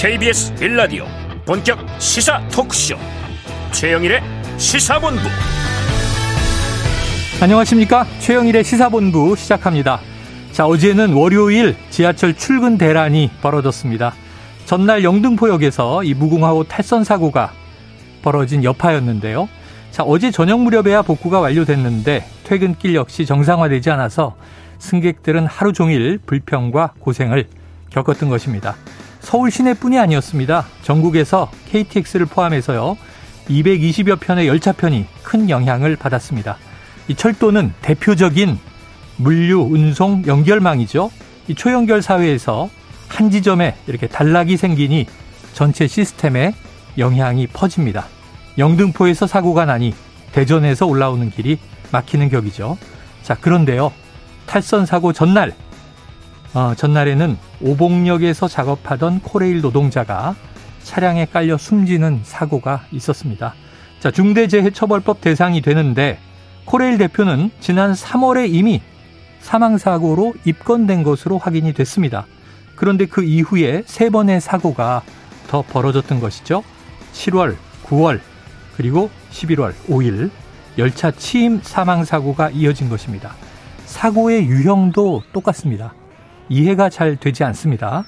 KBS 빌라디오 본격 시사 토크쇼. 최영일의 시사본부. 안녕하십니까? 최영일의 시사본부 시작합니다. 자 어제는 월요일 지하철 출근 대란이 벌어졌습니다. 전날 영등포역에서 이 무궁화호 탈선 사고가 벌어진 여파였는데요. 자 어제 저녁 무렵에야 복구가 완료됐는데 퇴근길 역시 정상화되지 않아서 승객들은 하루 종일 불평과 고생을 겪었던 것입니다. 서울 시내뿐이 아니었습니다. 전국에서 KTX를 포함해서요. 220여 편의 열차편이 큰 영향을 받았습니다. 이 철도는 대표적인 물류, 운송, 연결망이죠. 이 초연결 사회에서 한 지점에 이렇게 단락이 생기니 전체 시스템에 영향이 퍼집니다. 영등포에서 사고가 나니 대전에서 올라오는 길이 막히는 격이죠. 자, 그런데요. 탈선 사고 전날, 어, 전날에는 오봉역에서 작업하던 코레일 노동자가 차량에 깔려 숨지는 사고가 있었습니다. 자, 중대재해처벌법 대상이 되는데 코레일 대표는 지난 3월에 이미 사망사고로 입건된 것으로 확인이 됐습니다. 그런데 그 이후에 세 번의 사고가 더 벌어졌던 것이죠. 7월, 9월, 그리고 11월 5일 열차 치임 사망 사고가 이어진 것입니다. 사고의 유형도 똑같습니다. 이해가 잘 되지 않습니다.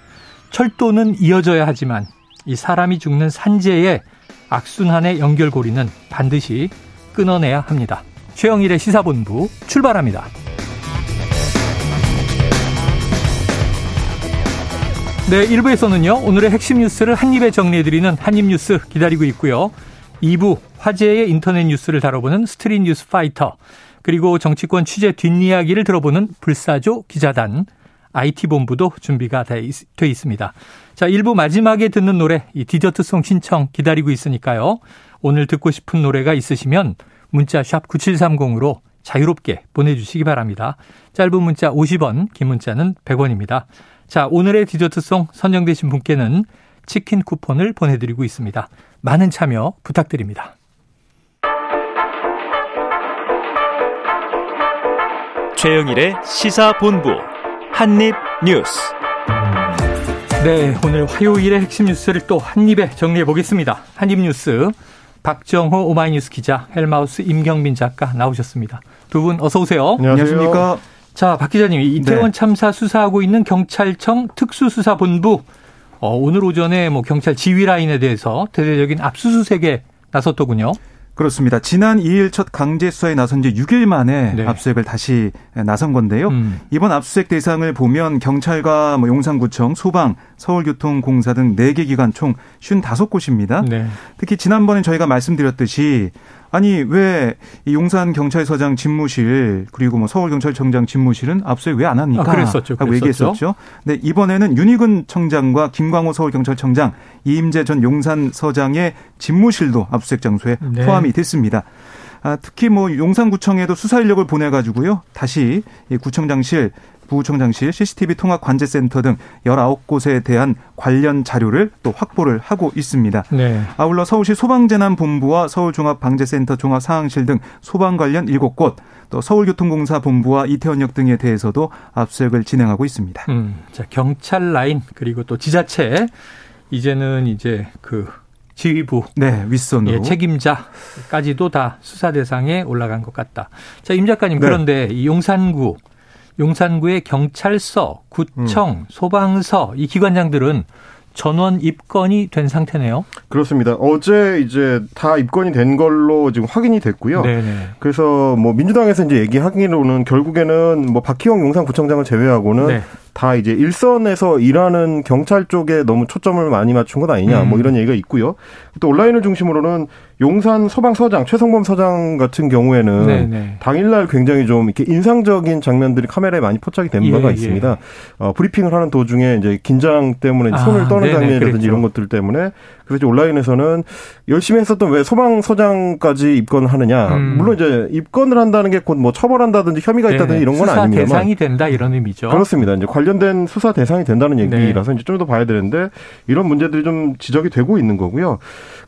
철도는 이어져야 하지만 이 사람이 죽는 산재의 악순환의 연결고리는 반드시 끊어내야 합니다. 최영일의 시사본부 출발합니다. 네, 1부에서는요, 오늘의 핵심 뉴스를 한입에 정리해드리는 한입뉴스 기다리고 있고요. 2부 화제의 인터넷 뉴스를 다뤄보는 스트릿 뉴스 파이터, 그리고 정치권 취재 뒷이야기를 들어보는 불사조 기자단, IT본부도 준비가 돼 있습니다. 자, 1부 마지막에 듣는 노래, 이 디저트송 신청 기다리고 있으니까요. 오늘 듣고 싶은 노래가 있으시면 문자 샵 9730으로 자유롭게 보내주시기 바랍니다. 짧은 문자 50원, 긴 문자는 100원입니다. 자, 오늘의 디저트송 선정되신 분께는 치킨 쿠폰을 보내드리고 있습니다. 많은 참여 부탁드립니다. 최영일의 시사본부 한입 뉴스. 네, 오늘 화요일의 핵심 뉴스를 또 한입에 정리해 보겠습니다. 한입 뉴스 박정호 오마이뉴스 기자, 헬마우스 임경민 작가 나오셨습니다. 두 분 어서 오세요. 안녕하십니까. 자, 박 기자님, 이태원 네. 참사 수사하고 있는 경찰청 특수수사본부 어, 오늘 오전에 뭐 경찰 지휘 라인에 대해서 대대적인 압수수색에 나섰더군요. 그렇습니다. 지난 2일 첫 강제 수사에 나선 지 6일 만에 네. 압수수색을 다시 나선 건데요. 음. 이번 압수수색 대상을 보면 경찰과 뭐 용산구청, 소방, 서울교통공사 등 4개 기관 총 55곳입니다. 네. 특히 지난번에 저희가 말씀드렸듯이 아니 왜 용산 경찰서장 집무실 그리고 뭐 서울 경찰청장 집무실은 압수수색 왜안 합니까? 아, 그랬었죠. 하고 얘기했었죠. 네 이번에는 윤희근 청장과 김광호 서울 경찰청장, 이임재 전 용산 서장의 집무실도 압수수색 장소에 네. 포함이 됐습니다. 아, 특히 뭐 용산구청에도 수사 인력을 보내가지고요 다시 구청장실 부 구청장실, CCTV 통합 관제센터 등 19곳에 대한 관련 자료를 또 확보를 하고 있습니다. 네. 아울러 서울시 소방재난본부와 서울종합방재센터 종합상황실 등 소방 관련 7곳, 또 서울교통공사 본부와 이태원역 등에 대해서도 압수수색을 진행하고 있습니다. 음, 자, 경찰 라인 그리고 또 지자체 이제는 이제 그 지휘부, 네 윗선으로 예, 책임자까지도 다 수사 대상에 올라간 것 같다. 자, 임 작가님 네. 그런데 이 용산구 용산구의 경찰서, 구청, 음. 소방서 이 기관장들은 전원 입건이 된 상태네요. 그렇습니다. 어제 이제 다 입건이 된 걸로 지금 확인이 됐고요. 네네. 그래서 뭐 민주당에서 이제 얘기하기로는 결국에는 뭐 박희영 용산구청장을 제외하고는 네. 다 이제 일선에서 일하는 경찰 쪽에 너무 초점을 많이 맞춘 것 아니냐 뭐 음. 뭐 이런 얘기가 있고요. 또 온라인을 중심으로는 용산 소방서장 최성범 서장 같은 경우에는 네네. 네. 당일날 굉장히 좀 이렇게 인상적인 장면들이 카메라에 많이 포착이 된 바가 예, 있습니다. 예. 어, 브리핑을 하는 도중에 이제 긴장 때문에 손을 아, 떠는 네네, 장면이라든지 그랬죠. 이런 것들 때문에 그래서 온라인에서는 열심히 했었던 왜 소방서장까지 입건하느냐. 음. 물론 이제 입건을 한다는 게 곧 뭐 처벌한다든지 혐의가 네, 있다든지 이런 건 아닙니다만 대상이 된다 이런 의미죠. 그렇습니다. 이제 관련된 수사 대상이 된다는 네. 얘기라서 네. 이제 좀 더 봐야 되는데 이런 문제들이 좀 지적이 되고 있는 거고요.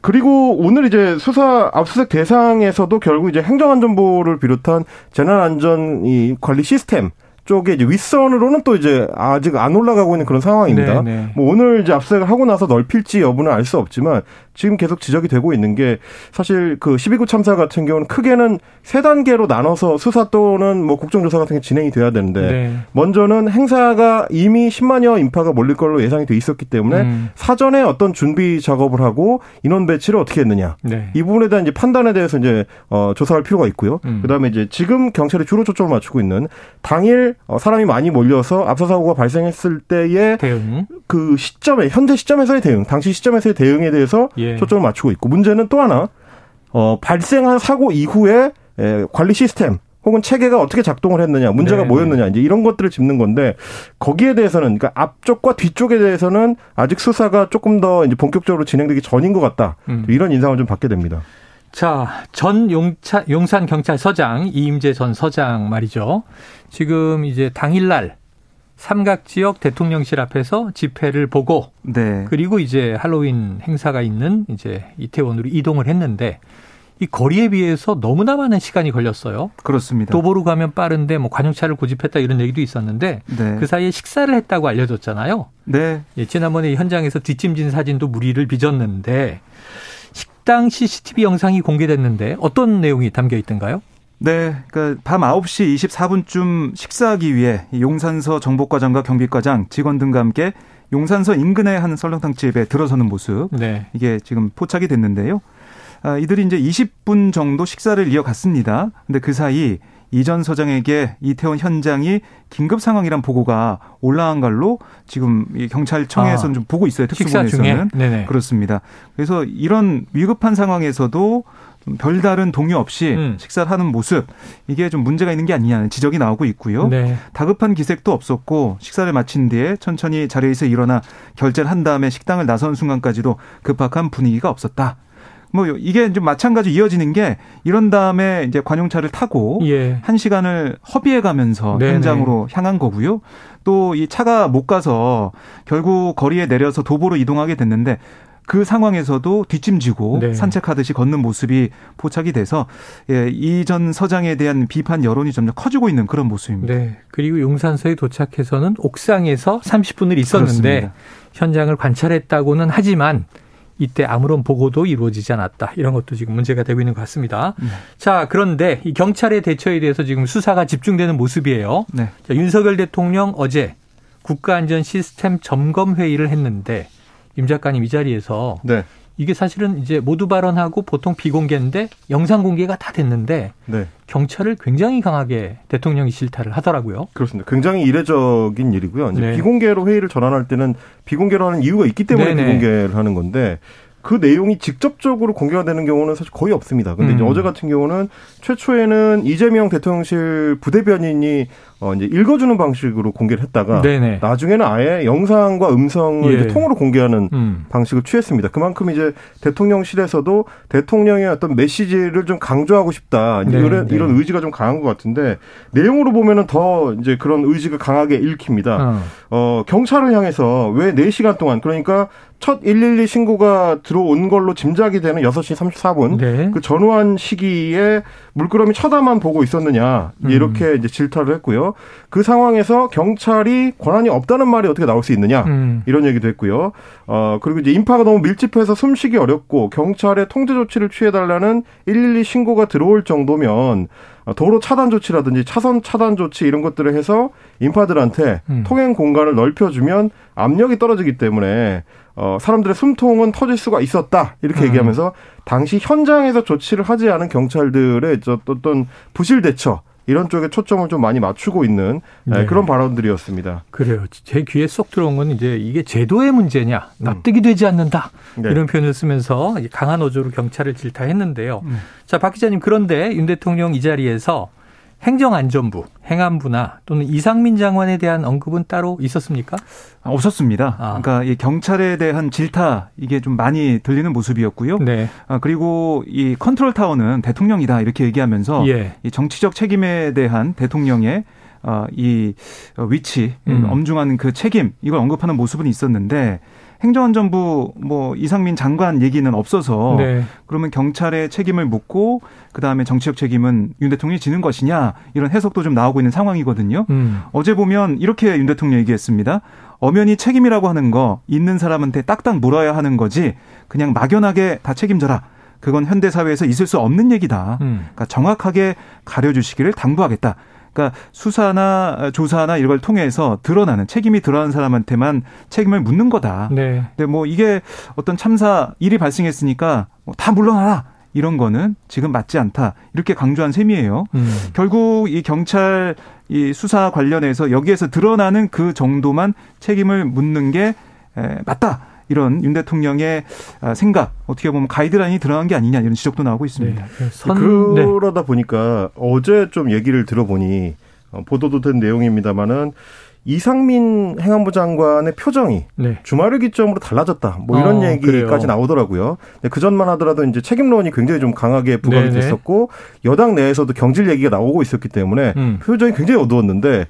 그리고 오늘 이제 수사 압수수색 대상에서도 결국 이제 행정안전부를 비롯한 재난안전 이 관리 시스템 쪽에 이제 윗선으로는 또 이제 아직 안 올라가고 있는 그런 상황입니다. 네네. 네. 뭐 오늘 이제 압수수색을 하고 나서 넓힐지 여부는 알 수 없지만 지금 계속 지적이 되고 있는 게 사실 그 10.29 참사 같은 경우는 크게는 세 단계로 나눠서 수사 또는 뭐 국정조사 같은 게 진행이 돼야 되는데 네. 먼저는 행사가 이미 10만여 인파가 몰릴 걸로 예상이 돼 있었기 때문에 음. 사전에 어떤 준비 작업을 하고 인원 배치를 어떻게 했느냐 네. 이 부분에 대한 이제 판단에 대해서 이제 어 조사할 필요가 있고요. 음. 그다음에 이제 지금 경찰이 주로 초점을 맞추고 있는 당일 어 사람이 많이 몰려서 압사 사고가 발생했을 때의 대응 그 시점에 현재 시점에서의 대응, 당시 시점에서의 대응에 대해서 예. 예. 초점을 맞추고 있고 문제는 또 하나 어, 발생한 사고 이후에 에, 관리 시스템 혹은 체계가 어떻게 작동을 했느냐, 문제가 네. 뭐였느냐, 이제 이런 것들을 짚는 건데 거기에 대해서는 그러니까 앞쪽과 뒤쪽에 대해서는 아직 수사가 조금 더 이제 본격적으로 진행되기 전인 것 같다. 음. 이런 인상을 좀 받게 됩니다. 자, 전 용차, 용산 경찰서장 이임재 전 서장 말이죠. 지금 이제 당일날 삼각 지역 대통령실 앞에서 집회를 보고 네. 그리고 이제 할로윈 행사가 있는 이제 이태원으로 이동을 했는데 이 거리에 비해서 너무나 많은 시간이 걸렸어요. 그렇습니다. 도보로 가면 빠른데 뭐 관용차를 고집했다 이런 얘기도 있었는데 네. 그 사이에 식사를 했다고 알려졌잖아요. 네. 예, 지난번에 현장에서 뒷짐진 사진도 무리를 빚었는데 식당 CCTV 영상이 공개됐는데 어떤 내용이 담겨 있던가요? 네, 그러니까 밤 9시 24분쯤 식사하기 위해 용산서 정보과장과 경비과장, 직원 등과 함께 용산서 인근에 한 설렁탕 집에 들어서는 모습. 네. 이게 지금 포착이 됐는데요. 아, 이들이 이제 20분 정도 식사를 이어갔습니다. 근데 그 사이 이전 서장에게 이태원 현장이 긴급 상황이란 보고가 올라간 걸로 지금 경찰청에서는 아, 좀 보고 있어요. 특수본에서는 그렇습니다. 그래서 이런 위급한 상황에서도 별다른 동요 없이 음. 식사를 하는 모습 이게 좀 문제가 있는 게 아니냐는 지적이 나오고 있고요. 네. 다급한 기색도 없었고 식사를 마친 뒤에 천천히 자리에서 일어나 결제를 한 다음에 식당을 나선 순간까지도 급박한 분위기가 없었다. 뭐 이게 좀 마찬가지 이어지는 게 이런 다음에 이제 관용차를 타고 예. 한 시간을 허비해 가면서 네네. 현장으로 향한 거고요. 또 이 차가 못 가서 결국 거리에 내려서 도보로 이동하게 됐는데 그 상황에서도 뒷짐지고 네. 산책하듯이 걷는 모습이 포착이 돼서 예, 이전 서장에 대한 비판 여론이 점점 커지고 있는 그런 모습입니다. 네. 그리고 용산서에 도착해서는 옥상에서 30분을 있었는데 그렇습니다. 현장을 관찰했다고는 하지만 이때 아무런 보고도 이루어지지 않았다. 이런 것도 지금 문제가 되고 있는 것 같습니다. 네. 자, 그런데 이 경찰의 대처에 대해서 지금 수사가 집중되는 모습이에요. 네. 자, 윤석열 대통령 어제 국가안전 시스템 점검 회의를 했는데 임 작가님 이 자리에서 네. 이게 사실은 이제 모두 발언하고 보통 비공개인데 영상 공개가 다 됐는데 네. 경찰을 굉장히 강하게 대통령이 실타를 하더라고요. 그렇습니다. 굉장히 이례적인 일이고요. 이제 네. 비공개로 회의를 전환할 때는 비공개로 하는 이유가 있기 때문에 네네. 비공개를 하는 건데 그 내용이 직접적으로 공개가 되는 경우는 사실 거의 없습니다. 근데 음. 이제 어제 같은 경우는 최초에는 이재명 대통령실 부대변인이 어 이제 읽어주는 방식으로 공개를 했다가 네네. 나중에는 아예 영상과 음성을 예. 이제 통으로 공개하는 음. 방식을 취했습니다. 그만큼 이제 대통령실에서도 대통령의 어떤 메시지를 좀 강조하고 싶다 네, 이런 네. 이런 의지가 좀 강한 것 같은데 내용으로 보면은 더 이제 그런 의지가 강하게 읽힙니다. 어, 어 경찰을 향해서 왜 4시간 동안 그러니까 첫 112 신고가 들어온 걸로 짐작이 되는 6시 34분 네. 그 전후한 시기에 물끄러미 쳐다만 보고 있었느냐 이렇게 음. 이제 질타를 했고요. 그 상황에서 경찰이 권한이 없다는 말이 어떻게 나올 수 있느냐 음. 이런 얘기도 했고요. 어 그리고 이제 인파가 너무 밀집해서 숨쉬기 어렵고 경찰의 통제 조치를 취해달라는 112 신고가 들어올 정도면 도로 차단 조치라든지 차선 차단 조치 이런 것들을 해서 인파들한테 음. 통행 공간을 넓혀주면 압력이 떨어지기 때문에 어, 사람들의 숨통은 터질 수가 있었다. 이렇게 음. 얘기하면서 당시 현장에서 조치를 하지 않은 경찰들의 어떤 부실 대처 이런 쪽에 초점을 좀 많이 맞추고 있는 네. 네. 그런 발언들이었습니다. 그래요. 제 귀에 쏙 들어온 건 이제 이게 제도의 문제냐, 납득이 되지 않는다 네. 이런 표현을 쓰면서 강한 어조로 경찰을 질타했는데요. 음. 자, 박 기자님 그런데 윤 대통령 이 자리에서 행정안전부, 행안부나 또는 이상민 장관에 대한 언급은 따로 있었습니까? 아, 없었습니다. 아. 그러니까 이 경찰에 대한 질타 이게 좀 많이 들리는 모습이었고요. 네. 아, 그리고 이 컨트롤 타워는 대통령이다 이렇게 얘기하면서 예. 이 정치적 책임에 대한 대통령의 어, 이 위치, 음. 엄중한 그 책임 이걸 언급하는 모습은 있었는데 행정안전부 뭐 이상민 장관 얘기는 없어서 네. 그러면 경찰의 책임을 묻고 그다음에 정치적 책임은 윤 대통령이 지는 것이냐 이런 해석도 좀 나오고 있는 상황이거든요. 음. 어제 보면 이렇게 윤 대통령 얘기했습니다. 엄연히 책임이라고 하는 거 있는 사람한테 딱딱 물어야 하는 거지 그냥 막연하게 다 책임져라. 그건 현대 사회에서 있을 수 없는 얘기다. 음. 그러니까 정확하게 가려주시기를 당부하겠다. 그러니까 수사나 조사나 이걸 통해서 드러나는 책임이 드러난 사람한테만 책임을 묻는 거다. 네. 근데 뭐 이게 어떤 참사 일이 발생했으니까 뭐다 물러나라. 이런 거는 지금 맞지 않다. 이렇게 강조한 셈이에요. 음. 결국 이 경찰 이 수사 관련해서 여기에서 드러나는 그 정도만 책임을 묻는 게 맞다. 이런 윤 대통령의 아, 생각 어떻게 보면 가이드라인이 드러난 게 아니냐 이런 지적도 나오고 있습니다. 네. 선, 그러다 네. 보니까 어제 좀 얘기를 들어보니 어, 보도도 된 내용입니다마는 이상민 행안부 장관의 표정이 네. 주말을 기점으로 달라졌다. 뭐 이런 어, 얘기까지 그래요. 나오더라고요. 그 전만 하더라도 이제 책임론이 굉장히 좀 강하게 부각이 네네. 됐었고 여당 내에서도 경질 얘기가 나오고 있었기 때문에 음. 표정이 굉장히 어두웠는데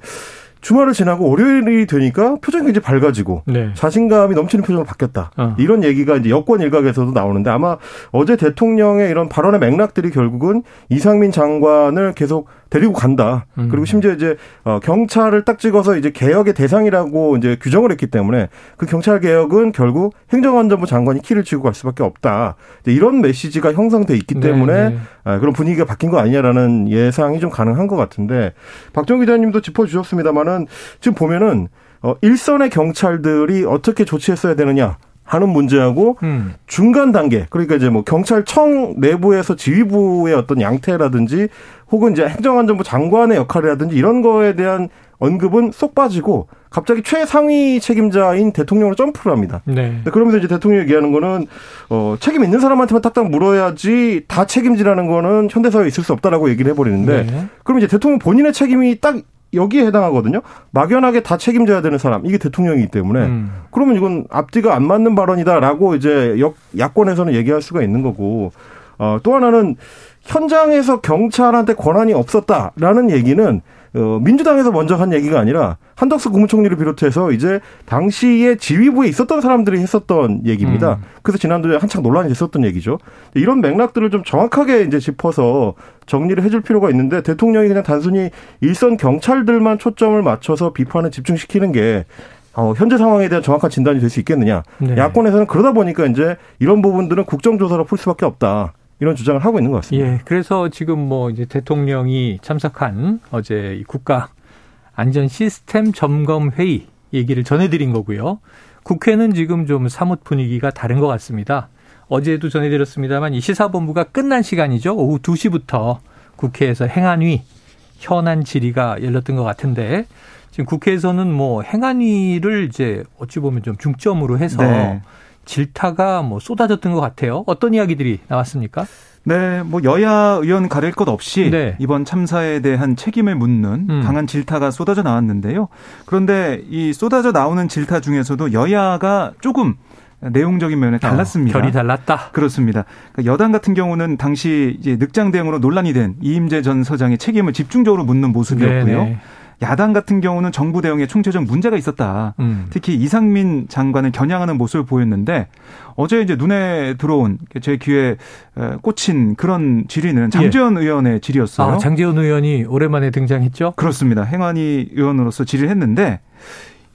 주말을 지나고 월요일이 되니까 표정이 굉장히 밝아지고 네. 자신감이 넘치는 표정으로 바뀌었다. 어. 이런 얘기가 이제 여권 일각에서도 나오는데 아마 어제 대통령의 이런 발언의 맥락들이 결국은 이상민 장관을 계속 데리고 간다. 음. 그리고 심지어 이제 어 경찰을 딱 찍어서 이제 개혁의 대상이라고 이제 규정을 했기 때문에 그 경찰 개혁은 결국 행정안전부 장관이 키를 쥐고 갈 수밖에 없다. 이런 메시지가 형성돼 있기 네, 때문에 네. 아, 그런 분위기가 바뀐 거 아니냐라는 예상이 좀 가능한 것 같은데 박정 기자님도 짚어주셨습니다만은 지금 보면은 어 일선의 경찰들이 어떻게 조치했어야 되느냐. 하는 문제하고 음. 중간 단계 그러니까 이제 뭐 경찰청 내부에서 지휘부의 어떤 양태라든지 혹은 이제 행정안전부 장관의 역할이라든지 이런 거에 대한 언급은 쏙 빠지고 갑자기 최상위 책임자인 대통령으로 점프를 합니다. 네. 그러면서 이제 대통령이 얘기하는 거는 어 책임 있는 사람한테만 딱딱 물어야지 다 책임지라는 거는 현대사회에 있을 수 없다라고 얘기를 해버리는데 네. 그럼 이제 대통령 본인의 책임이 딱 여기에 해당하거든요. 막연하게 다 책임져야 되는 사람 이게 대통령이기 때문에 음. 그러면 이건 앞뒤가 안 맞는 발언이다라고 이제 역, 야권에서는 얘기할 수가 있는 거고 어, 또 하나는 현장에서 경찰한테 권한이 없었다라는 얘기는 어, 민주당에서 먼저 한 얘기가 아니라 한덕수 국무총리를 비롯해서 이제 당시에 지휘부에 있었던 사람들이 했었던 얘기입니다. 음. 그래서 지난주에 한창 논란이 됐었던 얘기죠. 이런 맥락들을 좀 정확하게 이제 짚어서 정리를 해줄 필요가 있는데 대통령이 그냥 단순히 일선 경찰들만 초점을 맞춰서 비판을 집중시키는 게 어, 현재 상황에 대한 정확한 진단이 될 수 있겠느냐. 네. 야권에서는 그러다 보니까 이제 이런 부분들은 국정조사로 풀 수밖에 없다. 이런 주장을 하고 있는 것 같습니다. 예, 그래서 지금 뭐 이제 대통령이 참석한 어제 국가 안전 시스템 점검 회의 얘기를 전해드린 거고요. 국회는 지금 좀 사뭇 분위기가 다른 것 같습니다. 어제도 전해드렸습니다만 이 시사본부가 끝난 시간이죠. 오후 2시부터 국회에서 행안위 현안 질의가 열렸던 것 같은데 지금 국회에서는 뭐 행안위를 이제 어찌 보면 좀 중점으로 해서 네. 질타가 뭐 쏟아졌던 것 같아요. 어떤 이야기들이 나왔습니까? 네, 뭐 여야 의원 가릴 것 없이 네. 이번 참사에 대한 책임을 묻는 음. 강한 질타가 쏟아져 나왔는데요. 그런데 이 쏟아져 나오는 질타 중에서도 여야가 조금 내용적인 면에 어, 달랐습니다. 어, 결이 달랐다. 그렇습니다. 그러니까 여당 같은 경우는 당시 이제 늑장 대응으로 논란이 된 이임재 전 서장의 책임을 집중적으로 묻는 모습이었고요. 네네. 야당 같은 경우는 정부 대응에 총체적 문제가 있었다. 음. 특히 이상민 장관을 겨냥하는 모습을 보였는데 어제 이제 눈에 들어온 제 귀에 꽂힌 그런 질의는 장재현 예. 의원의 질의였어요. 아, 장재현 의원이 오랜만에 등장했죠? 그렇습니다. 행안위 의원으로서 질의를 했는데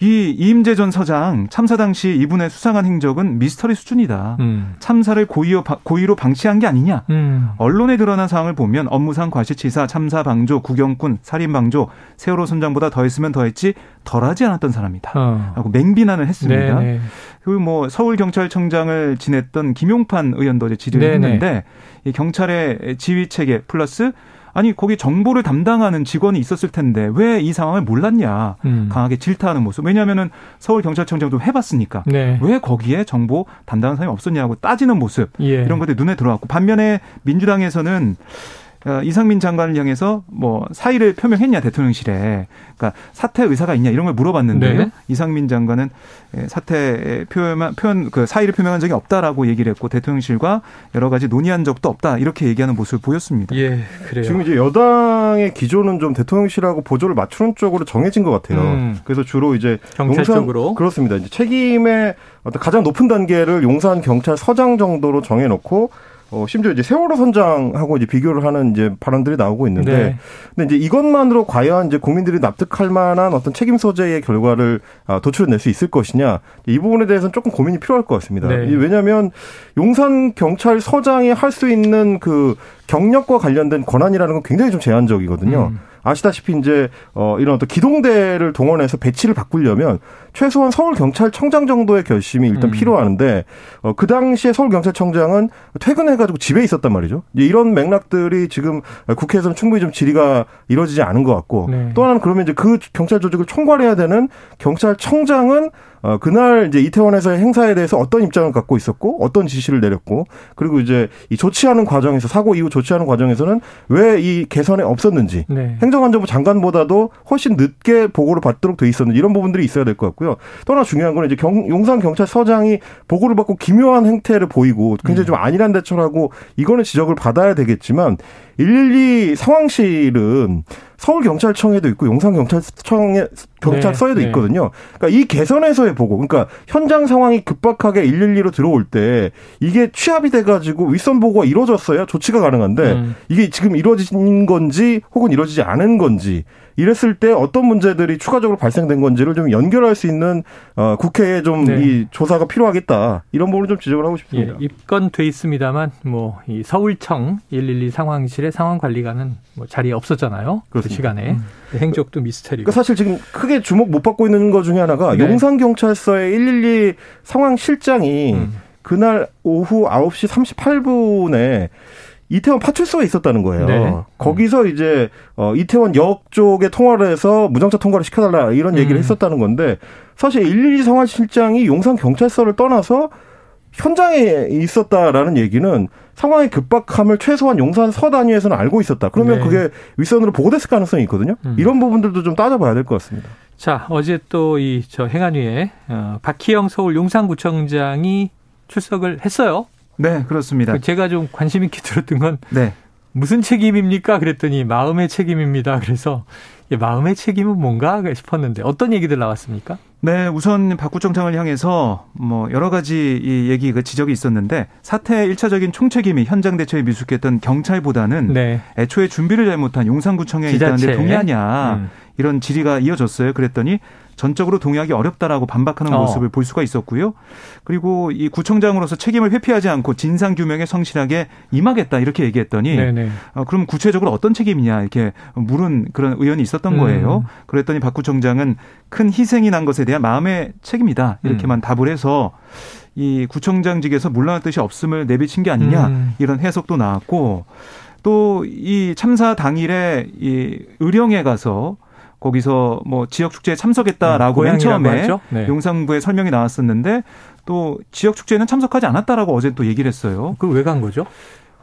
이 이임재 전 서장 참사 당시 이분의 수상한 행적은 미스터리 수준이다. 음. 참사를 고의로, 고의로 방치한 게 아니냐. 음. 언론에 드러난 사항을 보면 업무상 과실치사, 참사 방조, 구경꾼, 살인 방조, 세월호 선장보다 더했으면 더했지 덜하지 않았던 사람이다. 어. 라고 맹비난을 했습니다. 네네. 그리고 뭐 서울경찰청장을 지냈던 김용판 의원도 이제 질의를 했는데 이 경찰의 지휘 체계 플러스 아니 거기 정보를 담당하는 직원이 있었을 텐데 왜 이 상황을 몰랐냐 음. 강하게 질타하는 모습 왜냐하면은 서울 경찰청장도 해봤으니까 네. 왜 거기에 정보 담당하는 사람이 없었냐고 따지는 모습 예. 이런 것들이 눈에 들어왔고 반면에 민주당에서는 어, 이상민 장관을 향해서 뭐 사의를 표명했냐 대통령실에 그러니까 사퇴 의사가 있냐 이런 걸 물어봤는데요. 네. 이상민 장관은 예, 사퇴 표현 표현 그 사의를 표명한 적이 없다라고 얘기를 했고 대통령실과 여러 가지 논의한 적도 없다 이렇게 얘기하는 모습을 보였습니다. 예, 그래요. 지금 이제 여당의 기조는 좀 대통령실하고 보조를 맞추는 쪽으로 정해진 것 같아요. 음. 그래서 주로 이제 경찰 용산, 쪽으로 그렇습니다. 이제 책임의 어떤 가장 높은 단계를 용산 경찰서장 정도로 정해놓고 어, 심지어 이제 세월호 선장하고 이제 비교를 하는 이제 발언들이 나오고 있는데, 네. 근데 이제 이것만으로 과연 이제 국민들이 납득할 만한 어떤 책임 소재의 결과를 아, 도출해낼 수 있을 것이냐, 이 부분에 대해서는 조금 고민이 필요할 것 같습니다. 네. 왜냐하면 용산 경찰서장이 할 수 있는 그 경력과 관련된 권한이라는 건 굉장히 좀 제한적이거든요. 음. 아시다시피 이제 어 이런 어떤 기동대를 동원해서 배치를 바꾸려면 최소한 서울 경찰청장 정도의 결심이 일단 음. 필요하는데 어그 당시에 서울 경찰청장은 퇴근해 가지고 집에 있었단 말이죠. 이런 맥락들이 지금 국회에서는 충분히 좀 질의가 이루어지지 않은 것 같고 네. 또 하나는 그러면 이제 그 경찰 조직을 총괄해야 되는 경찰청장은 어, 그날 이제 이태원에서의 행사에 대해서 어떤 입장을 갖고 있었고 어떤 지시를 내렸고 그리고 이제 이 조치하는 과정에서 사고 이후 조치하는 과정에서는 왜 이 개선에 없었는지 네. 행정안전부 장관보다도 훨씬 늦게 보고를 받도록 돼 있었는지 이런 부분들이 있어야 될 것 같고요. 또 하나 중요한 거는 이제 경, 용산 경찰서장이 보고를 받고 기묘한 행태를 보이고 굉장히 음. 좀 안일한 대처라고 이거는 지적을 받아야 되겠지만 112 상황실은 서울 경찰청에도 있고 용산 경찰청에 경찰서에도 네, 네. 있거든요. 그러니까 이 개선에서의 보고, 그러니까 현장 상황이 급박하게 112로 들어올 때 이게 취합이 돼가지고 윗선 보고가 이루어졌어야 조치가 가능한데 음. 이게 지금 이루어진 건지 혹은 이루어지지 않은 건지 이랬을 때 어떤 문제들이 추가적으로 발생된 건지를 좀 연결할 수 있는 어, 국회에 좀이 네. 조사가 필요하겠다 이런 부분을 좀 지적을 하고 싶습니다. 예, 입건돼 있습니다만 뭐 이 서울청 112 상황실의 상황 관리관은 뭐 자리에 없었잖아요. 그 그렇습니다. 그 시간에 음. 행적도 미스터리고. 그러니까 사실 지금 크게 주목 못 받고 있는 것 중에 하나가 네. 용산 경찰서의 112 상황 실장이 음. 그날 오후 9시 38분에 이태원 파출소에 있었다는 거예요. 네. 거기서 이제 어 이태원 역 쪽에 통화를 해서 무장차 통과를 시켜달라 이런 얘기를 음. 했었다는 건데 사실 112 상황실장이 용산 경찰서를 떠나서 현장에 있었다라는 얘기는 상황의 급박함을 최소한 용산 서 단위에서는 알고 있었다. 그러면 네. 그게 윗선으로 보고됐을 가능성이 있거든요. 음. 이런 부분들도 좀 따져봐야 될 것 같습니다. 자, 어제 또 이 저 행안위에 어, 박희영 서울 용산구청장이 출석을 했어요. 네, 그렇습니다. 그 제가 좀 관심 있게 들었던 건 네. 무슨 책임입니까? 그랬더니 마음의 책임입니다. 그래서 마음의 책임은 뭔가 싶었는데 어떤 얘기들 나왔습니까? 네, 우선 박구청장을 향해서 뭐 여러 가지 이 얘기 그 지적이 있었는데 사태 일차적인 총책임이 현장 대처에 미숙했던 경찰보다는 네. 애초에 준비를 잘못한 용산구청에 있다는데 동의하냐 음. 이런 질의가 이어졌어요. 그랬더니 전적으로 동의하기 어렵다라고 반박하는 어. 모습을 볼 수가 있었고요. 그리고 이 구청장으로서 책임을 회피하지 않고 진상 규명에 성실하게 임하겠다 이렇게 얘기했더니 네네. 어, 그럼 구체적으로 어떤 책임이냐 이렇게 물은 그런 의원이 있었던 음. 거예요. 그랬더니 박 구청장은 큰 희생이 난 것에 대한 마음의 책임이다 이렇게만 음. 답을 해서 이 구청장직에서 물러날 뜻이 없음을 내비친 게 아니냐 음. 이런 해석도 나왔고 또 이 참사 당일에 이 의령에 가서 거기서 뭐 지역 축제에 참석했다라고 음, 맨 처음에 네. 용산부에 설명이 나왔었는데 또 지역 축제에는 참석하지 않았다라고 어제 또 얘기를 했어요. 그걸 왜간 거죠?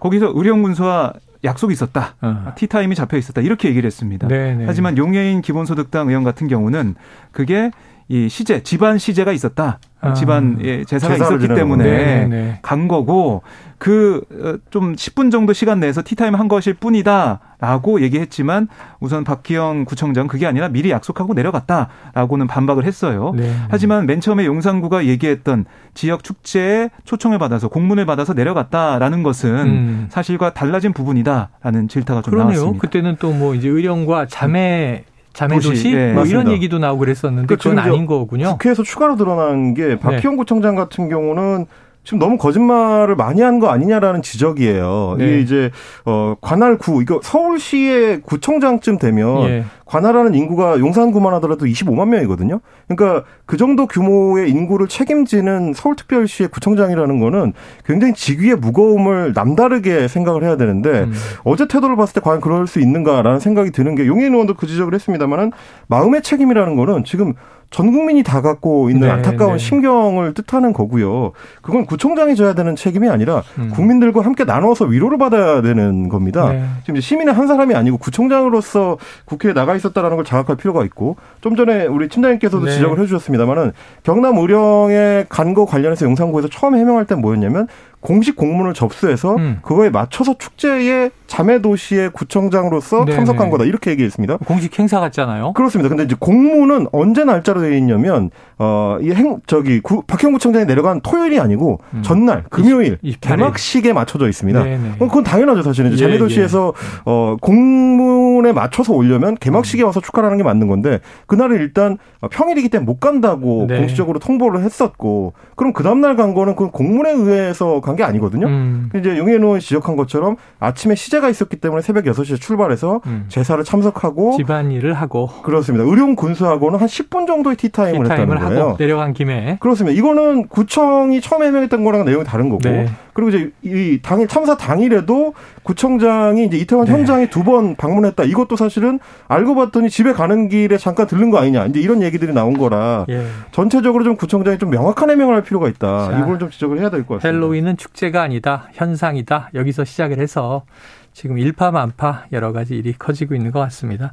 거기서 의령 군수와 약속이 있었다. 어. 티타임이 잡혀 있었다. 이렇게 얘기를 했습니다. 네네. 네. 하지만 용해인 기본소득당 의원 같은 경우는 그게 이 시제, 집안 시제가 있었다. 아. 집안 예, 제사가 있었기 때문에 네네. 네. 간 거고 그좀 어, 10분 정도 시간 내서 티타임 한 것일 뿐이다라고 얘기했지만 우선 박기영 구청장 그게 아니라 미리 약속하고 내려갔다라고는 반박을 했어요. 네. 하지만 맨 처음에 용산구가 얘기했던 지역 축제에 초청을 받아서 공문을 받아서 내려갔다라는 것은 음. 사실과 달라진 부분이다라는 질타가 좀 그러네요. 나왔습니다. 그때는 또 뭐 이제 의령과 자매 자매도시 도시, 네. 뭐 이런 얘기도 나오고 그랬었는데 그 그건 아닌 거군요. 국회에서 추가로 드러난 게 박희영 네. 구청장 같은 경우는 지금 너무 거짓말을 많이 한 거 아니냐라는 지적이에요. 네. 이게 이제 어 관할구 이거 서울시의 구청장쯤 되면 예. 관할하는 인구가 용산구만 하더라도 25만 명이거든요. 그러니까 그 정도 규모의 인구를 책임지는 서울특별시의 구청장이라는 거는 굉장히 직위의 무거움을 남다르게 생각을 해야 되는데 음. 어제 태도를 봤을 때 과연 그럴 수 있는가라는 생각이 드는 게 용인 의원도 그 지적을 했습니다만은 마음의 책임이라는 거는 지금 전 국민이 다 갖고 있는 네, 안타까운 네. 심경을 뜻하는 거고요. 그건 구청장이 져야 되는 책임이 아니라 음. 국민들과 함께 나눠서 위로를 받아야 되는 겁니다. 네. 지금 시민의 한 사람이 아니고 구청장으로서 국회에 나가 있었다라는 걸 자각할 필요가 있고 좀 전에 우리 팀장님께서도 네. 지적을 해주셨습니다만은 경남 의령에 간거 관련해서 영상국에서 처음 해명할 때 뭐였냐면 공식 공문을 접수해서 음. 그거에 맞춰서 축제의 자매 도시의 구청장으로서 네네. 참석한 거다 이렇게 얘기했습니다. 공식 행사 같잖아요. 그렇습니다. 근데 이제 공문은 언제 날짜로 되어 있냐면 어이 행 저기 구, 박형 구청장이 내려간 토요일이 아니고 음. 전날 금요일 20, 개막식에 맞춰져 있습니다. 네네. 그건 당연하죠 사실은 이제 예, 자매 도시에서 예. 어 공문에 맞춰서 오려면 개막식에 와서 축하하는 게 맞는 건데 그날은 일단 평일이기 때문에 못 간다고 네. 공식적으로 통보를 했었고 그럼 그 다음 날 간 거는 그 공문에 의해서 간게 아니거든요. 음. 이제 용해인 의원이 지적한 것처럼 아침에 시제가 있었기 때문에 새벽 6시에 출발해서 음. 제사를 참석하고 집안일을 하고 그렇습니다. 의료원 군수하고는 한 10분 정도의 티타임을, 티타임을 했다는 거예요. 내려간 김에 그렇습니다. 이거는 구청이 처음에 해명했던 거랑 내용이 다른 거고 네. 그리고 이제 이 당일 참사 당일에도 구청장이 이제 이태원 네. 현장에 두 번 방문했다. 이것도 사실은 알고 봤더니 집에 가는 길에 잠깐 들른 거 아니냐. 이제 이런 얘기들이 나온 거라 예. 전체적으로 좀 구청장이 좀 명확한 해명을 할 필요가 있다. 자, 이걸 좀 지적을 해야 될 것 같습니다. 헬로윈은 축제가 아니다. 현상이다. 여기서 시작을 해서 지금 일파만파 여러 가지 일이 커지고 있는 것 같습니다.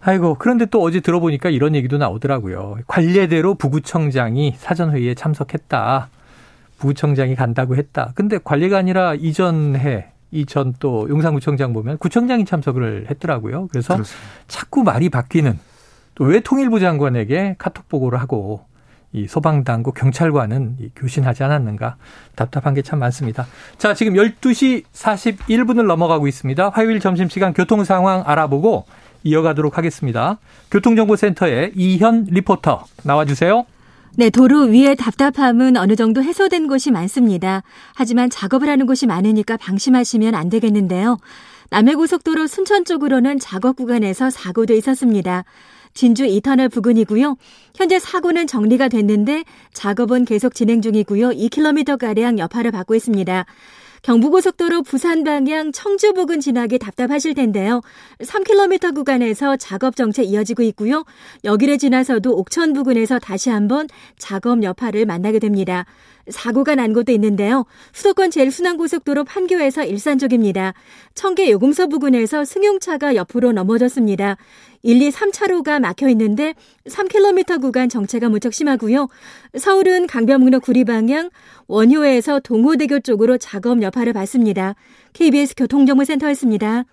아이고, 그런데 또 어제 들어보니까 이런 얘기도 나오더라고요. 관례대로 부구청장이 사전회의에 참석했다. 부구청장이 간다고 했다. 근데 관리가 아니라 이전해 이전 또 용산구청장 보면 구청장이 참석을 했더라고요. 그래서 그렇습니다. 자꾸 말이 바뀌는 또 왜 통일부 장관에게 카톡 보고를 하고 이 소방당국 경찰관은 교신하지 않았는가 답답한 게 참 많습니다. 자, 지금 12시 41분을 넘어가고 있습니다. 화요일 점심시간 교통 상황 알아보고 이어가도록 하겠습니다. 교통정보센터의 이현 리포터 나와주세요. 네, 도로 위의 답답함은 어느 정도 해소된 곳이 많습니다. 하지만 작업을 하는 곳이 많으니까 방심하시면 안 되겠는데요. 남해고속도로 순천 쪽으로는 작업 구간에서 사고도 있었습니다. 진주 2터널 부근이고요. 현재 사고는 정리가 됐는데 작업은 계속 진행 중이고요. 2km가량 여파를 받고 있습니다. 경부고속도로 부산 방향 청주 부근 지나기 답답하실 텐데요. 3km 구간에서 작업 정체 이어지고 있고요. 여기를 지나서도 옥천 부근에서 다시 한번 작업 여파를 만나게 됩니다. 사고가 난 곳도 있는데요. 수도권 제일순환고속도로 판교에서 일산 쪽입니다. 청계 요금소 부근에서 승용차가 옆으로 넘어졌습니다. 1, 2, 3차로가 막혀 있는데 3km 구간 정체가 무척 심하고요. 서울은 강변북로 구리 방향 원효에서 동호대교 쪽으로 작업 여파를 받습니다. KBS 교통정보센터였습니다.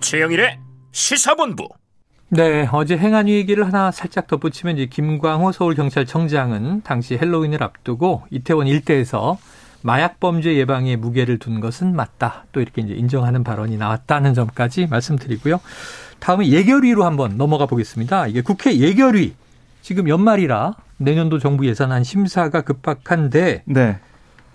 최영일의 시사본부. 네, 어제 행한 얘기를 하나 살짝 덧붙이면 이제 김광호 서울경찰청장은 당시 헬로윈을 앞두고 이태원 일대에서 마약 범죄 예방에 무게를 둔 것은 맞다. 또 이렇게 이제 인정하는 발언이 나왔다는 점까지 말씀드리고요. 다음에 예결위로 한번 넘어가 보겠습니다. 이게 국회 예결위 지금 연말이라 내년도 정부 예산안 심사가 급박한데 네.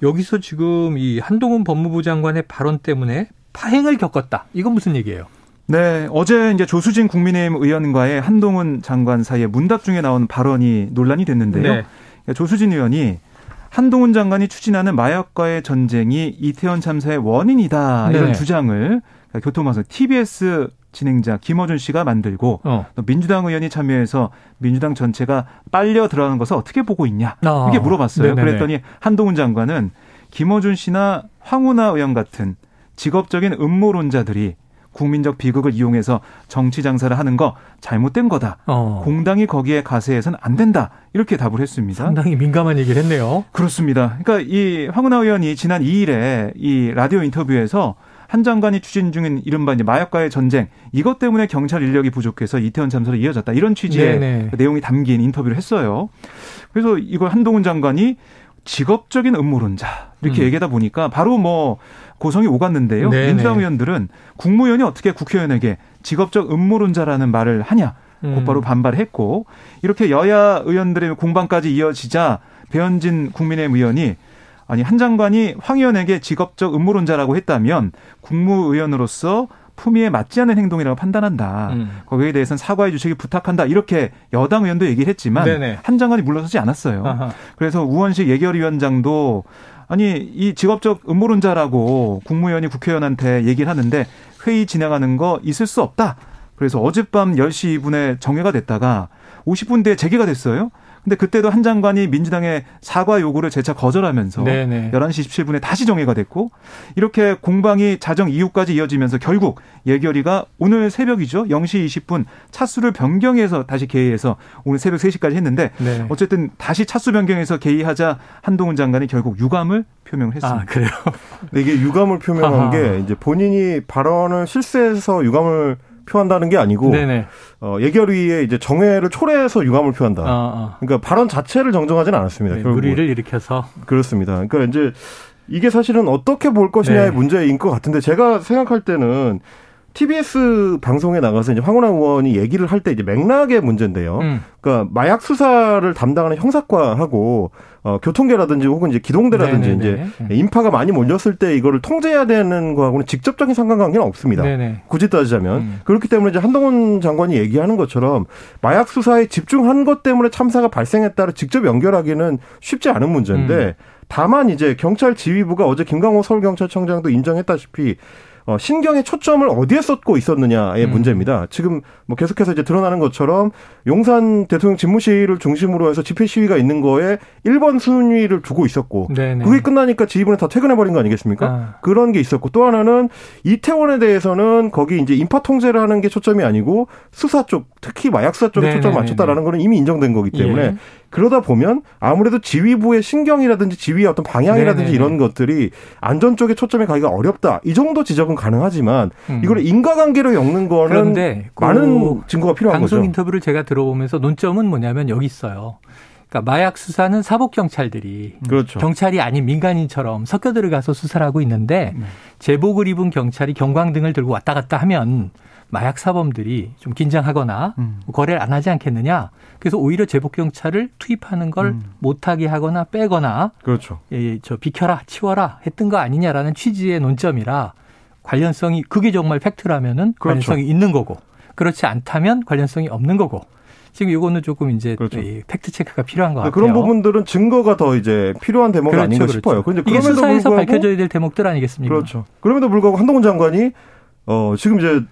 여기서 지금 이 한동훈 법무부 장관의 발언 때문에 파행을 겪었다. 이건 무슨 얘기예요? 네, 어제 이제 조수진 국민의힘 의원과의 한동훈 장관 사이에 문답 중에 나온 발언이 논란이 됐는데요. 네. 그러니까 조수진 의원이 한동훈 장관이 추진하는 마약과의 전쟁이 이태원 참사의 원인이다 이런 네. 주장을 그러니까 교통방송 TBS 진행자 김어준 씨가 만들고 어. 민주당 의원이 참여해서 민주당 전체가 빨려 들어가는 것을 어떻게 보고 있냐 어. 이게 물어봤어요. 네네네. 그랬더니 한동훈 장관은 김어준 씨나 황운하 의원 같은 직업적인 음모론자들이 국민적 비극을 이용해서 정치 장사를 하는 거 잘못된 거다. 어. 공당이 거기에 가세해서는 안 된다. 이렇게 답을 했습니다. 상당히 민감한 얘기를 했네요. 그렇습니다. 그러니까 이 황운하 의원이 지난 2일에 이 라디오 인터뷰에서 한 장관이 추진 중인 이른바 이제 마약과의 전쟁 이것 때문에 경찰 인력이 부족해서 이태원 참사로 이어졌다 이런 취지의 네네. 내용이 담긴 인터뷰를 했어요. 그래서 이걸 한동훈 장관이 직업적인 음모론자 이렇게 음. 얘기하다 보니까 바로 뭐 고성이 오갔는데요. 네네. 민주당 의원들은 국무위원이 어떻게 국회의원에게 직업적 음모론자라는 말을 하냐 음. 곧바로 반발했고 이렇게 여야 의원들의 공방까지 이어지자 배현진 국민의힘 의원이 아니 한 장관이 황 의원에게 직업적 음모론자라고 했다면 국무의원으로서 품위에 맞지 않는 행동이라고 판단한다. 음. 거기에 대해서는 사과해 주시기 부탁한다. 이렇게 여당 의원도 얘기를 했지만 네네. 한 장관이 물러서지 않았어요. 아하. 그래서 우원식 예결위원장도 아니 이 직업적 음모론자라고 국무위원이 국회의원한테 얘기를 하는데 회의 진행하는 거 있을 수 없다. 그래서 어젯밤 10시 2분에 정회가 됐다가 50분 뒤에 재개가 됐어요. 근데 그때도 한 장관이 민주당의 사과 요구를 재차 거절하면서 네네. 11시 27분에 다시 정회가 됐고 이렇게 공방이 자정 이후까지 이어지면서 결국 예결위가 오늘 새벽이죠. 0시 20분 차수를 변경해서 다시 개의해서 오늘 새벽 3시까지 했는데 네. 어쨌든 다시 차수 변경해서 개의하자 한동훈 장관이 결국 유감을 표명을 했습니다. 아, 그래요? 이게 유감을 표명한 아하. 게 이제 본인이 발언을 실수해서 유감을 표한다는 게 아니고 네네. 어, 예결위에 이제 정회를 초래해서 유감을 표한다. 아, 아. 그러니까 발언 자체를 정정하지는 않았습니다. 네, 무리를 일으켜서 그렇습니다. 그러니까 이제 이게 사실은 어떻게 볼 것이냐의 네. 문제인 것 같은데 제가 생각할 때는 TBS 방송에 나가서 이제 황운하 의원이 얘기를 할 때 이제 맥락의 문제인데요. 음. 그러니까 마약 수사를 담당하는 형사과하고 어, 교통계라든지 혹은 이제 기동대라든지 네네네. 이제 네. 인파가 많이 몰렸을 때 이거를 통제해야 되는 거하고는 직접적인 상관관계는 없습니다. 네네. 굳이 따지자면 음. 그렇기 때문에 이제 한동훈 장관이 얘기하는 것처럼 마약 수사에 집중한 것 때문에 참사가 발생했다를 직접 연결하기는 쉽지 않은 문제인데 음. 다만 이제 경찰 지휘부가 어제 김강호 서울경찰청장도 인정했다시피 어, 신경의 초점을 어디에 쏟고 있었느냐의 음. 문제입니다. 지금 뭐 계속해서 이제 드러나는 것처럼 용산 대통령 집무실을 중심으로 해서 집회 시위가 있는 거에 1번 순위를 두고 있었고 네네. 그게 끝나니까 지휘부는 다 퇴근해 버린 거 아니겠습니까? 아. 그런 게 있었고 또 하나는 이태원에 대해서는 거기 이제 인파 통제를 하는 게 초점이 아니고 수사 쪽 특히 마약 수사 쪽에 초점을 맞췄다라는 거는 이미 인정된 거기 때문에 예. 그러다 보면 아무래도 지휘부의 신경이라든지 지휘의 어떤 방향이라든지 네네네. 이런 것들이 안전 쪽에 초점이 가기가 어렵다. 이 정도 지적은 가능하지만 음. 이걸 인과관계로 엮는 거는 그 많은 증거가 필요한 방송 거죠. 인터뷰를 제가 들어보면서 논점은 뭐냐면 여기 있어요. 그러니까 마약 수사는 사복 경찰들이 그렇죠. 경찰이 아닌 민간인처럼 섞여 들어가서 수사를 하고 있는데 네. 제복을 입은 경찰이 경광등을 들고 왔다 갔다 하면 마약 사범들이 좀 긴장하거나 음. 거래를 안 하지 않겠느냐. 그래서 오히려 제복 경찰을 투입하는 걸 음. 못하게 하거나 빼거나 그렇죠. 예, 저 비켜라, 치워라 했던 거 아니냐라는 취지의 논점이라 관련성이 그게 정말 팩트라면은 그렇죠. 관련성이 있는 거고 그렇지 않다면 관련성이 없는 거고 지금 이거는 조금 이제 그렇죠. 팩트 체크가 필요한 것 같아요. 그런 부분들은 증거가 더 이제 필요한 대목 그렇죠, 아닌가 그렇죠. 싶어요. 그런데 이게 수사에서 밝혀져야 될 대목들 아니겠습니까? 그렇죠. 그럼에도 불구하고 한동훈 장관이 어 지금 이제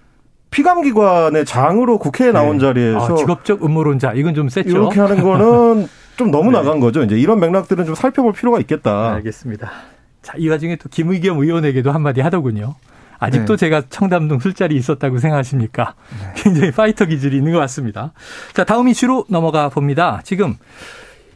피감기관의 장으로 국회에 나온 네. 자리에서 아, 직업적 음모론자 이건 좀 셌죠. 이렇게 하는 거는 좀 너무 네. 나간 거죠. 이제 이런 맥락들은 좀 살펴볼 필요가 있겠다. 알겠습니다. 자, 이 와중에 또 김의겸 의원에게도 한마디 하더군요. 아직도 네. 제가 청담동 술자리 있었다고 생각하십니까? 네. 굉장히 파이터 기질이 있는 것 같습니다. 자, 다음 이슈로 넘어가 봅니다. 지금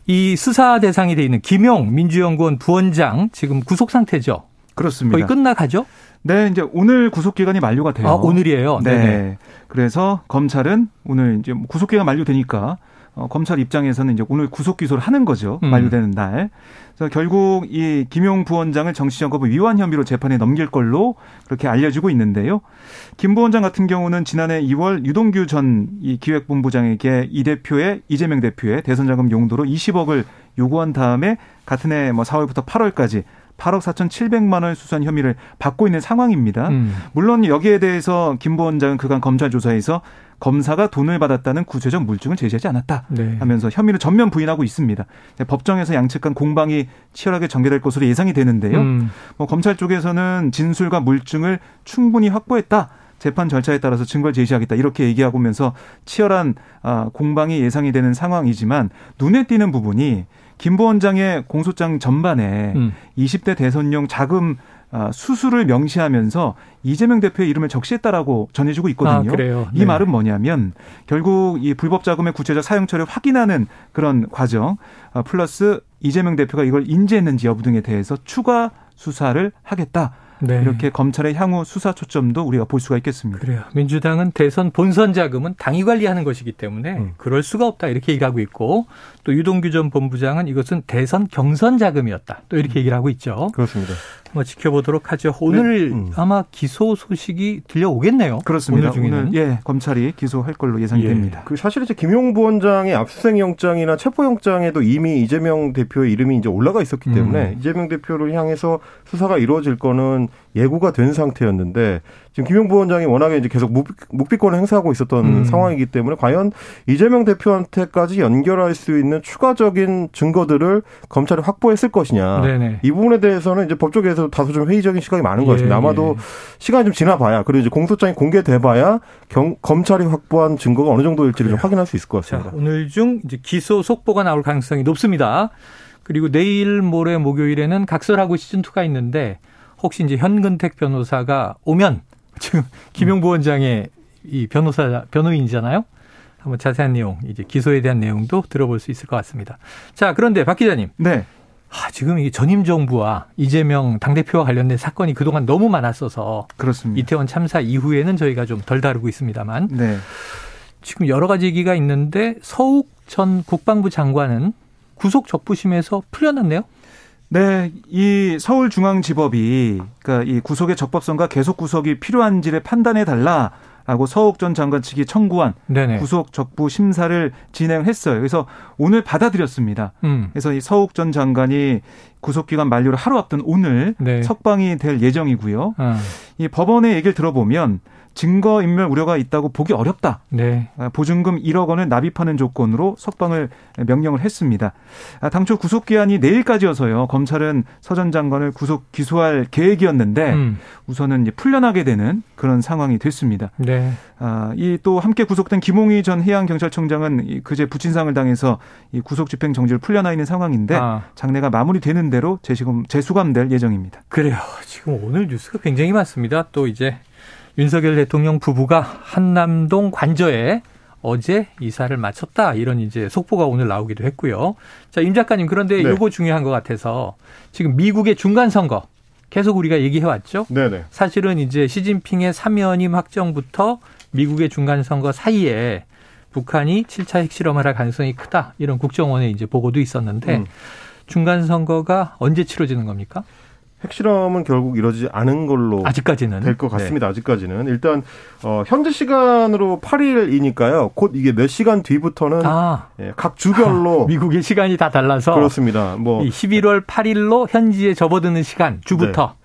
이 수사 대상이 돼 있는 김용 민주연구원 부원장 지금 구속 상태죠. 그렇습니다. 거의 끝나가죠? 네, 이제 오늘 구속 기간이 만료가 돼요. 아, 오늘이에요. 네. 네네. 그래서 검찰은 오늘 이제 뭐 구속 기간 만료되니까 어, 검찰 입장에서는 이제 오늘 구속 기소를 하는 거죠. 음. 만료되는 날. 그래서 결국 이 김용 부원장을 정치자금법 위반 혐의로 재판에 넘길 걸로 그렇게 알려지고 있는데요. 김 부원장 같은 경우는 지난해 2월 유동규 전 이 기획본부장에게 이 대표의 이재명 대표의 대선 자금 용도로 20억을 요구한 다음에 같은 해 뭐 4월부터 8월까지 8억 4천7백만 원 수수한 혐의를 받고 있는 상황입니다. 음. 물론 여기에 대해서 김 부원장은 그간 검찰 조사에서 검사가 돈을 받았다는 구체적 물증을 제시하지 않았다 네. 하면서 혐의를 전면 부인하고 있습니다. 법정에서 양측 간 공방이 치열하게 전개될 것으로 예상이 되는데요. 음. 뭐 검찰 쪽에서는 진술과 물증을 충분히 확보했다. 재판 절차에 따라서 증거를 제시하겠다 이렇게 얘기하고면서 치열한 아, 공방이 예상이 되는 상황이지만 눈에 띄는 부분이 김 부원장의 공소장 전반에 음. 20대 대선용 자금 아, 수수를 명시하면서 이재명 대표의 이름을 적시했다라고 전해지고 있거든요. 아, 그래요? 이 네. 말은 뭐냐면 결국 이 불법 자금의 구체적 사용처를 확인하는 그런 과정 아, 플러스 이재명 대표가 이걸 인지했는지 여부 등에 대해서 추가 수사를 하겠다. 네. 이렇게 검찰의 향후 수사 초점도 우리가 볼 수가 있겠습니다. 그래요. 민주당은 대선 본선 자금은 당이 관리하는 것이기 때문에 음. 그럴 수가 없다 이렇게 얘기를 하고 있고 또 유동규 전 본부장은 이것은 대선 경선 자금이었다 또 이렇게 음. 얘기를 하고 있죠. 그렇습니다. 한번 지켜보도록 하죠. 오늘 네. 음. 아마 기소 소식이 들려오겠네요. 그렇습니다. 오늘 중에는 오늘, 예 검찰이 기소할 걸로 예상이 예. 됩니다. 그 사실 이제 김용 부원장의 압수수색 영장이나 체포 영장에도 이미 이재명 대표의 이름이 이제 올라가 있었기 음. 때문에 음. 이재명 대표를 향해서 수사가 이루어질 거는 예고가 된 상태였는데 지금 김용 부 원장이 워낙에 이제 계속 묵비, 권을 행사하고 있었던 음. 상황이기 때문에 과연 이재명 대표한테까지 연결할 수 있는 추가적인 증거들을 검찰이 확보했을 것이냐. 네네. 이 부분에 대해서는 이제 법조계에서 다소 좀 회의적인 시각이 많은 예, 것 같습니다. 아마도 예. 시간이 좀 지나봐야 그리고 이제 공소장이 공개돼봐야 경, 검찰이 확보한 증거가 어느 정도일지를 좀 확인할 수 있을 것 같습니다. 자, 오늘 중 이제 기소 속보가 나올 가능성이 높습니다. 그리고 내일 모레 목요일에는 각설하고 시즌 2가 있는데 혹시 이제 현근택 변호사가 오면 지금 김용부 원장의 이 변호사 변호인이잖아요. 한번 자세한 내용 이제 기소에 대한 내용도 들어볼 수 있을 것 같습니다. 자 그런데 박 기자님. 네. 아, 지금 이 전임 정부와 이재명 당대표와 관련된 사건이 그동안 너무 많았어서 그렇습니다. 이태원 참사 이후에는 저희가 좀 덜 다루고 있습니다만 네. 지금 여러 가지 얘기가 있는데 서욱 전 국방부 장관은 구속 적부심에서 풀려났네요. 네, 이 서울중앙지법이 그러니까 이 구속의 적법성과 계속 구속이 필요한지를 판단해 달라. 라고 서욱 전 장관 측이 청구한 네네. 구속 적부 심사를 진행했어요. 그래서 오늘 받아들였습니다. 음. 그래서 이 서욱 전 장관이 구속 기간 만료를 하루 앞둔 오늘 네. 석방이 될 예정이고요. 음. 이 법원의 얘기를 들어보면 증거 인멸 우려가 있다고 보기 어렵다. 네. 아, 보증금 1억 원을 납입하는 조건으로 석방을 명령을 했습니다. 아, 당초 구속 기한이 내일까지여서요. 검찰은 서전 장관을 구속 기소할 계획이었는데 음. 우선은 이제 풀려나게 되는 그런 상황이 됐습니다. 네. 아, 이 또 함께 구속된 김홍희 전 해양경찰청장은 그제 부친상을 당해서 이 구속 집행 정지를 풀려나 있는 상황인데 아. 장례가 마무리되는 대로 재수감 재수감될 예정입니다. 그래요. 지금 오늘 뉴스가 굉장히 많습니다. 또 이제 윤석열 대통령 부부가 한남동 관저에 어제 이사를 마쳤다 이런 이제 속보가 오늘 나오기도 했고요. 자, 임 작가님 그런데 네. 이거 중요한 것 같아서 지금 미국의 중간 선거 계속 우리가 얘기해 왔죠. 네네. 사실은 이제 시진핑의 사면임 확정부터 미국의 중간 선거 사이에 북한이 7차 핵실험을 할 가능성이 크다 이런 국정원의 이제 보고도 있었는데 음. 중간 선거가 언제 치러지는 겁니까? 핵실험은 결국 이루어지지 않은 걸로 아직까지는 될 것 같습니다. 네. 아직까지는 일단 어, 현재 시간으로 8일이니까요. 곧 이게 몇 시간 뒤부터는 아. 예, 각 주별로 아, 미국의 시간이 다 달라서 그렇습니다. 뭐 11월 8일로 현지에 접어드는 시간 주부터 네.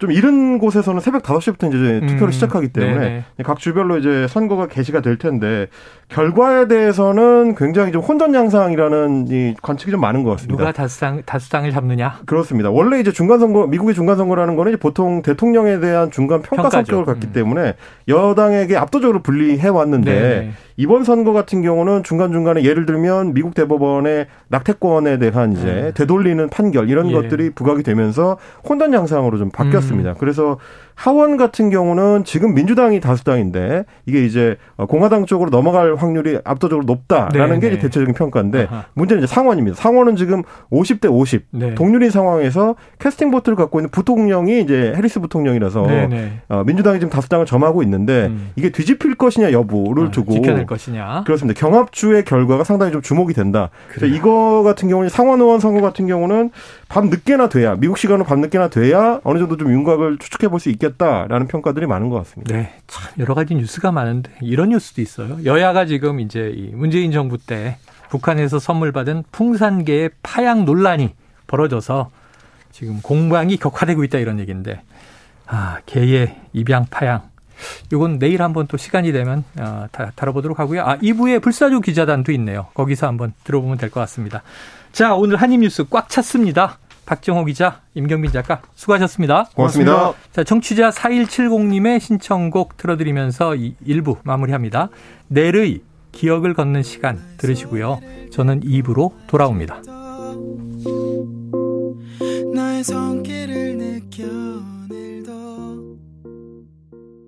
좀 이른 곳에서는 새벽 5시부터 이제 투표를 음, 시작하기 때문에 네네. 각 주별로 이제 선거가 개시가 될 텐데 결과에 대해서는 굉장히 좀 혼전 양상이라는 이 관측이 좀 많은 것 같습니다. 누가 다수당 다수당을 잡느냐? 그렇습니다. 원래 이제 중간 선거 미국의 중간 선거라는 거는 이제 보통 대통령에 대한 중간 평가 평가죠. 성격을 갖기 음. 때문에 여당에게 압도적으로 불리해 왔는데 이번 선거 같은 경우는 중간 중간에 예를 들면 미국 대법원의 낙태권에 대한 이제 음. 되돌리는 판결 이런 예. 것들이 부각이 되면서 혼전 양상으로 좀 바뀌었습니다. 음. 그래서 하원 같은 경우는 지금 민주당이 다수당인데 이게 이제 공화당 쪽으로 넘어갈 확률이 압도적으로 높다라는 네네. 게 네. 대체적인 평가인데 아하. 문제는 이제 상원입니다. 상원은 지금 50대 50 네. 동률인 상황에서 캐스팅 보트를 갖고 있는 부통령이 이제 해리스 부통령이라서 네, 어, 민주당이 지금 다수당을 점하고 있는데 음. 이게 뒤집힐 것이냐 여부를 아, 두고 지켜낼 것이냐 그렇습니다. 경합주의 결과가 상당히 좀 주목이 된다. 그래서 이거 같은 경우는 상원 의원 선거 같은 경우는 밤 늦게나 돼야 미국 시간으로 밤 늦게나 돼야 어느 정도 좀 윤곽을 추측해 볼 수 있겠 다라는 평가들이 많은 것 같습니다. 네, 참 여러 가지 뉴스가 많은데 이런 뉴스도 있어요. 여야가 지금 이제 이 문재인 정부 때 북한에서 선물 받은 풍산개의 파양 논란이 벌어져서 지금 공방이 격화되고 있다 이런 얘기인데 아 개의 입양 파양 이건 내일 한번 또 시간이 되면 어, 다, 다뤄보도록 하고요. 아 2부에 불사조 기자단도 있네요. 거기서 한번 들어보면 될 것 같습니다. 자, 오늘 한입뉴스 꽉 찼습니다. 박정호 기자, 임경민 작가, 수고하셨습니다. 고맙습니다. 고맙습니다. 자, 청취자 4170님의 신청곡 틀어드리면서 이 1부 마무리합니다. 내의 기억을 걷는 시간 들으시고요. 저는 2부로 돌아옵니다. 나의 손길을